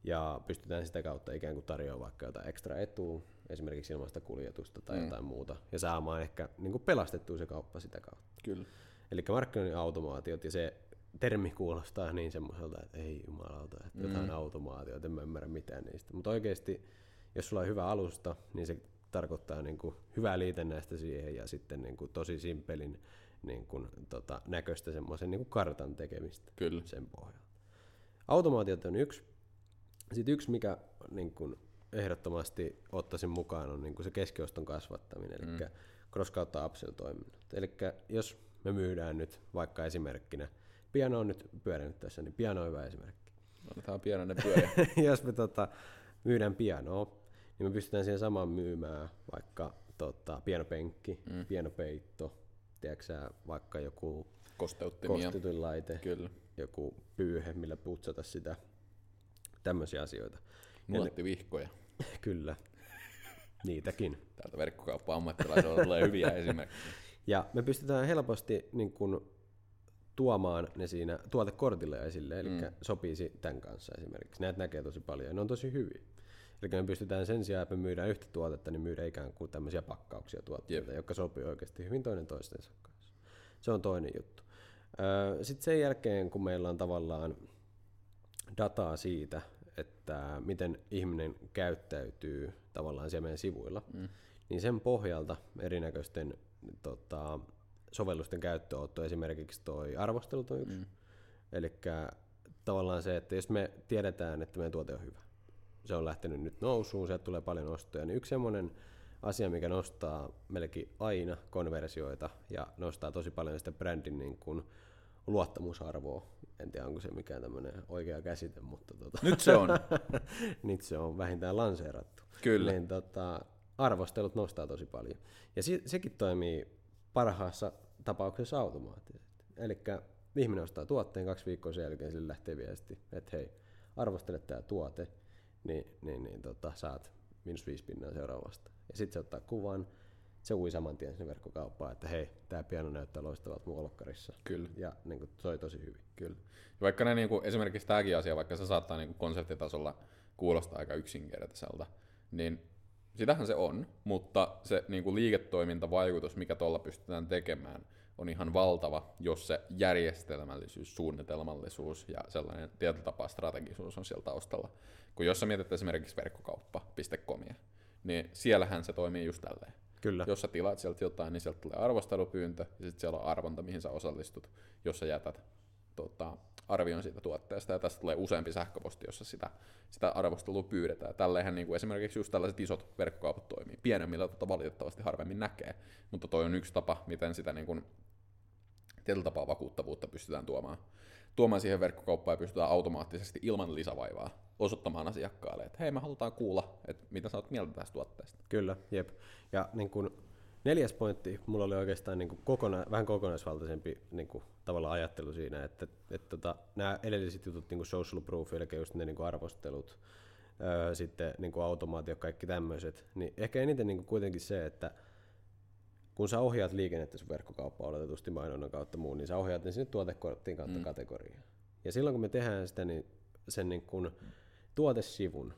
Ja pystytään sitä kautta ikään kuin tarjoamaan vaikka jotain ekstra etua, esimerkiksi ilmaista kuljetusta tai mm. jotain muuta, ja saamaan ehkä niin kuin pelastettua se kauppa sitä kautta. Kyllä. Eli markkinoinnin automaatiot, ja se termi kuulostaa niin semmoiselta, että ei jumalauta, että mm. jotain automaatiota, en mä ymmärrä mitään niistä. Mutta oikeasti, jos sulla on hyvä alusta, niin se tarkoittaa niin kuin hyvää liitännäistä siihen ja sitten niin kuin tosi simpelin niin kuin, tota, näköistä semmoisen niin kuin kartan tekemistä Kyllä. sen pohjalta. Automaatiot on yksi. Sitten yksi, mikä niin kuin ehdottomasti ottaisin mukaan, on niin kuin se keskioston kasvattaminen, eli mm. cross kautta upsell toiminnot. Eli jos me myydään nyt vaikka esimerkkinä, piano on nyt pyörinyt tässä, niin piano on hyvä esimerkki. Annetaan pienoinen pyörä. jos me tota, myydään pianoa, niin me pystytään siihen samaan myymään vaikka tota, pienopenkki, mm. pienopeitto, tiedätkö vaikka joku Kosteuttimia. kostetuinlaite, Kyllä. joku pyyhe, millä putsata sitä, tämmöisiä asioita. Nuottivihkoja. Kyllä, niitäkin. Täältä verkkokauppa-ammattilaisella tulee hyviä esimerkkejä. Ja me pystytään helposti niin kun, tuomaan ne siinä tuotekortille esille, eli mm. sopisi tämän kanssa esimerkiksi. Näitä näkee tosi paljon ja ne on tosi hyviä. Eli me pystytään sen sijaan, että me myydään yhtä tuotetta, niin myydään ikään kuin tämmöisiä pakkauksia tuotteita, Jep. jotka sopii oikeasti hyvin toinen toistensa kanssa. Se on toinen juttu. Sitten sen jälkeen, kun meillä on tavallaan dataa siitä, että miten ihminen käyttäytyy tavallaan siellä meidän sivuilla, mm. niin sen pohjalta erinäköisten tota, sovellusten käyttöönotto, esimerkiksi toi arvostelut on yksi. Mm. Eli tavallaan se, että jos me tiedetään, että meidän tuote on hyvä, se on lähtenyt nyt nousuun, sieltä tulee paljon ostoja, niin yksi semmoinen asia, mikä nostaa melkein aina konversioita ja nostaa tosi paljon sitä brändin niin kuin luottamusarvoa. En tiedä, onko se mikään tämmöinen oikea käsite, mutta tota, Nyt se on. nyt se on vähintään lanseerattu. Kyllä. Niin, tota, arvostelut nostaa tosi paljon. Ja se, sekin toimii parhaassa tapauksessa automaattisesti. Eli ihminen ostaa tuotteen kaksi viikkoa sen jälkeen, sille lähtee viesti, että hei, arvostele tämä tuote, niin, niin, niin tota, saat miinus viisi pinnaa seuraavasta. Ja sitten se ottaa kuvan, se ui saman tien sinne verkkokauppaan, että hei, tämä piano näyttää loistavalta mun olkkarissa. Kyllä. Ja niin kuin, soi tosi hyvin. Kyllä. Ja vaikka ne niinku, esimerkiksi tämäkin asia, vaikka se saattaa niinku konseptitasolla kuulostaa aika yksinkertaiselta, niin sitähän se on, mutta se niinku liiketoimintavaikutus, mikä tuolla pystytään tekemään, on ihan valtava, jos se järjestelmällisyys, suunnitelmallisuus ja sellainen tietotapa strategisuus on siellä taustalla. Kun jos sä mietit esimerkiksi verkkokauppa.comia, niin siellähän se toimii just tälleen. Kyllä. Jos sä tilaat sieltä jotain, niin sieltä tulee arvostelupyyntö, ja sitten siellä on arvonta, mihin sä osallistut, jos sä jätät tota, arvion siitä tuotteesta, ja tästä tulee useampi sähköposti, jossa sitä, sitä arvostelua pyydetään. Tälleenhän niin kuin esimerkiksi just tällaiset isot verkkokaupat toimii. Pienemmillä tota valitettavasti harvemmin näkee, mutta toi on yksi tapa, miten sitä niin kuin, tietyllä tapaa vakuuttavuutta pystytään tuomaan, tuomaan siihen verkkokauppaan ja pystytään automaattisesti ilman lisävaivaa osoittamaan asiakkaalle, että hei me halutaan kuulla, että mitä sä oot mieltä tästä tuotteesta. Kyllä, jep. Ja niin kun, neljäs pointti, mulla oli oikeastaan niin kokona, vähän kokonaisvaltaisempi niin tavallaan ajattelu siinä, että, että tota, nämä edelliset jutut, niin social proof, eli just ne niin arvostelut, sitten niin automaatio, kaikki tämmöiset, niin ehkä eniten niin kuitenkin se, että kun sä ohjaat liikennettä sun verkkokauppaa oletetusti mainonnan kautta muun, niin sä ohjaat ne sinne tuotekorttiin kautta mm. kategoriaan. Ja silloin kun me tehdään sitä, niin sen niin kun tuotesivun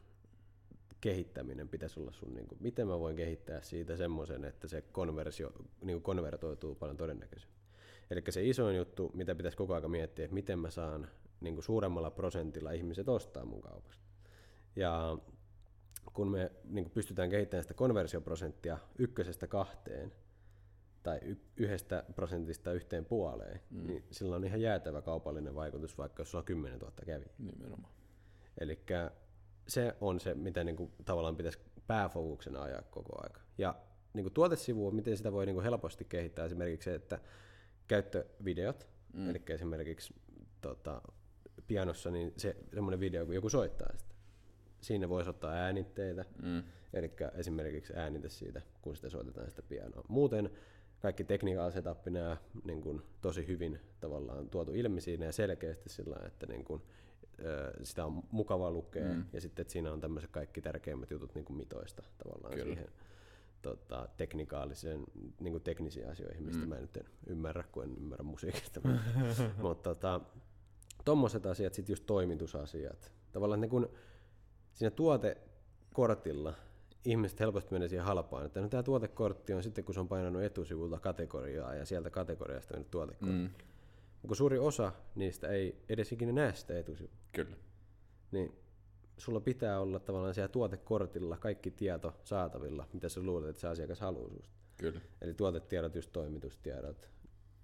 kehittäminen pitäisi olla sun, niin kuin, miten mä voin kehittää siitä semmoisen, että se konversio, niin kuin konvertoituu paljon todennäköisemmin. Eli se isoin juttu, mitä pitäisi koko ajan miettiä, että miten mä saan niin kuin suuremmalla prosentilla ihmiset ostaa mun kaupasta. Ja kun me niin kuin pystytään kehittämään sitä konversioprosenttia ykkösestä kahteen, tai y- yhdestä prosentista yhteen puoleen, mm. niin sillä on ihan jäätävä kaupallinen vaikutus, vaikka jos sulla on 10 000 kävi. Nimenomaan. Eli se on se, mitä niin kuin, tavallaan pitäisi pääfokuksena ajaa koko aika. Ja niin kuin tuotesivua, miten sitä voi niin kuin helposti kehittää, esimerkiksi se, että käyttövideot, mm. eli esimerkiksi tota, pianossa, niin se semmoinen video, kun joku soittaa sitä. Siinä voisi ottaa äänitteitä, mm. eli esimerkiksi äänite siitä, kun sitä soitetaan sitä pianoa. Muuten kaikki technical setup nämä niin kuin, tosi hyvin tavallaan tuotu ilmi siinä ja selkeästi sillä että niin kuin, sitä on mukava lukea mm. ja sitten että siinä on tämmöiset kaikki tärkeimmät jutut niin kuin mitoista tavallaan Kyllä. siihen tota, teknikaaliseen, niin kuin teknisiin asioihin, mistä mm. mä nyt en ymmärrä, kun en ymmärrä musiikista. Mutta tota, tuommoiset asiat, sitten just toimitusasiat. Tavallaan niin kun siinä tuotekortilla ihmiset helposti menee siihen halpaan, että no tämä tuotekortti on sitten, kun se on painanut etusivulta kategoriaa ja sieltä kategoriasta mennyt tuotekortti. Mm. Kun suuri osa niistä ei edes ikinä näe sitä etusivua. Kyllä. Niin sulla pitää olla tavallaan siellä tuotekortilla kaikki tieto saatavilla, mitä sä luulet, että se asiakas haluaa susta. Kyllä. Eli tuotetiedot, just toimitustiedot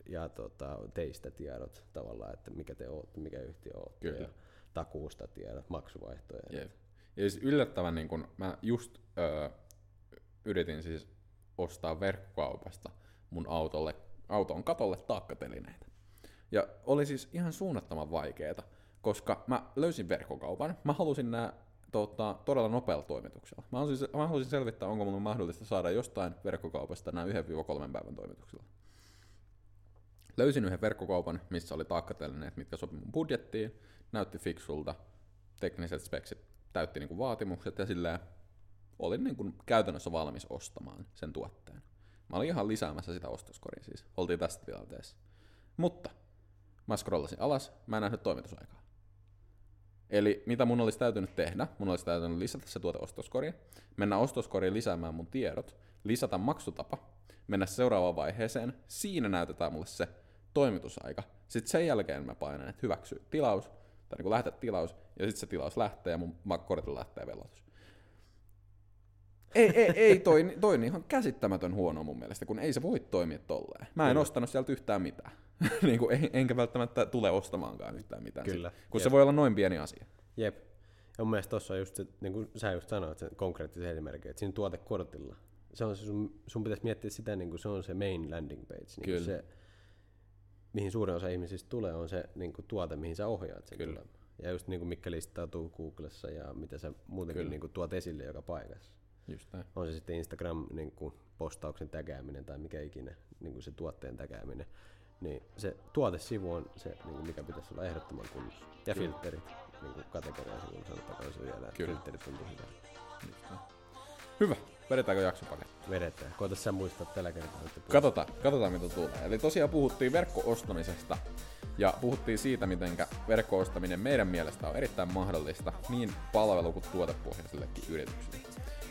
ja tota, teistä tiedot tavallaan, että mikä te olette, mikä yhtiö olette. Kyllä. Ja takuusta tiedot, maksuvaihtoehdot. Jep. Ja siis yllättävän, niin kun mä just öö, yritin siis ostaa verkkokaupasta mun autolle, auton katolle taakkatelineitä. Ja oli siis ihan suunnattoman vaikeeta, koska mä löysin verkkokaupan, mä halusin nämä tota, todella nopealla toimituksella. Mä haluaisin, mä haluaisin selvittää, onko mulla mahdollista saada jostain verkkokaupasta nämä 1-3 päivän toimituksella. Löysin yhden verkkokaupan, missä oli taakkatelineet, mitkä sopi mun budjettiin, näytti fiksulta, tekniset speksit täytti niinku vaatimukset ja silleen olin niinku käytännössä valmis ostamaan sen tuotteen. Mä olin ihan lisäämässä sitä ostoskoria siis. Oltiin tästä tilanteessa. Mutta mä scrollasin alas, mä en nähnyt toimitusaikaa. Eli mitä mun olisi täytynyt tehdä? Mun olisi täytynyt lisätä se tuote ostoskoriin, mennä ostoskoriin lisäämään mun tiedot, lisätä maksutapa, mennä seuraavaan vaiheeseen, siinä näytetään mulle se toimitusaika. Sitten sen jälkeen mä painan, että hyväksy tilaus, tai niin lähetä tilaus, ja sitten se tilaus lähtee ja mun kortilla lähtee velotus. Ei, ei, ei toi, toi on ihan käsittämätön huono mun mielestä, kun ei se voi toimia tolleen. Mä en Kyllä. ostanut sieltä yhtään mitään. niin kuin, enkä välttämättä tule ostamaankaan yhtään mitään. Kyllä. Sit, kun Jep. se voi olla noin pieni asia. Jep. Ja mun mielestä tuossa on just se, niin kuin sä just sanoit, sen konkreettisen esimerkin, että siinä tuotekortilla, se on se sun, sun pitäisi miettiä sitä, niin kuin se on se main landing page. Niin Kyllä. Se, mihin suurin osa ihmisistä tulee, on se niin kuin tuote, mihin sä ohjaat sen Kyllä. Ja just niin kuin mikä listautuu Googlessa ja mitä sä muutenkin niin kuin tuot esille joka paikassa. Just näin. On se sitten Instagram niin tägääminen tai mikä ikinä niin kuin se tuotteen tägääminen. Niin se tuotesivu on se, niin kuin mikä pitäisi olla ehdottoman kunnossa. Ja Kyllä. filterit, niin kuin kategoriasivuilla sanotaan se vielä, että filterit on tosi tärkeää. Hyvä. Vedetäänkö jaksopaketti? Vedetään. Koita sä muistaa tällä kertaa. Katsotaan, katsotaan mitä tulee. Eli tosiaan puhuttiin verkko-ostamisesta ja puhuttiin siitä, miten verkko-ostaminen meidän mielestä on erittäin mahdollista niin palvelu- kuin tuotepohjaisillekin yrityksille.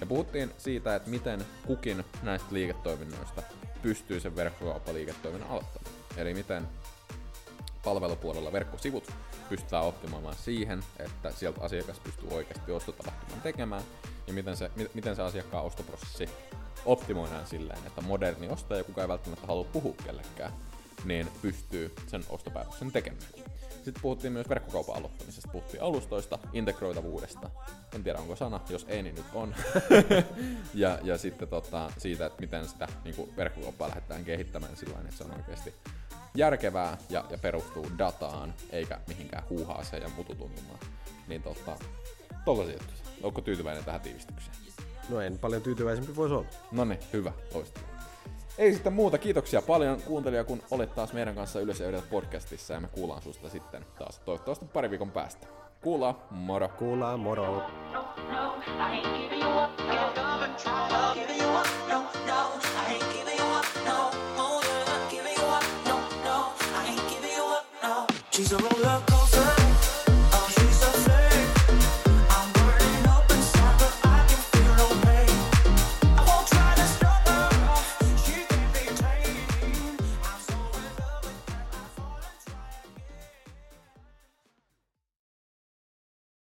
Ja puhuttiin siitä, että miten kukin näistä liiketoiminnoista pystyy sen verkkokauppaliiketoiminnan aloittamaan. Eli miten palvelupuolella verkkosivut pystytään optimoimaan siihen, että sieltä asiakas pystyy oikeasti ostotapahtuman tekemään, ja miten se, miten se asiakkaan ostoprosessi optimoidaan silleen, että moderni ostaja, kuka ei välttämättä halua puhua kellekään, niin pystyy sen ostopäätöksen tekemään. Sitten puhuttiin myös verkkokaupan aloittamisesta, puhuttiin alustoista, integroitavuudesta. En tiedä onko sana, jos ei niin nyt on. ja, ja sitten tota, siitä, että miten sitä niin verkkokauppaa lähdetään kehittämään sillä että se on oikeasti järkevää ja, ja perustuu dataan, eikä mihinkään huuhaaseen ja mututuntumaan. Niin tota, tollasia juttuja. Onko tyytyväinen tähän tiivistykseen? No en paljon tyytyväisempi voisi olla. No niin, hyvä, loistavaa. Ei sitten muuta, kiitoksia paljon kuuntelija, kun olet taas meidän kanssa Ylös ja podcastissa ja me kuullaan susta sitten taas toivottavasti pari viikon päästä. Kuula, moro! Kuula, moro! No, no, no, no. She's a roller coaster.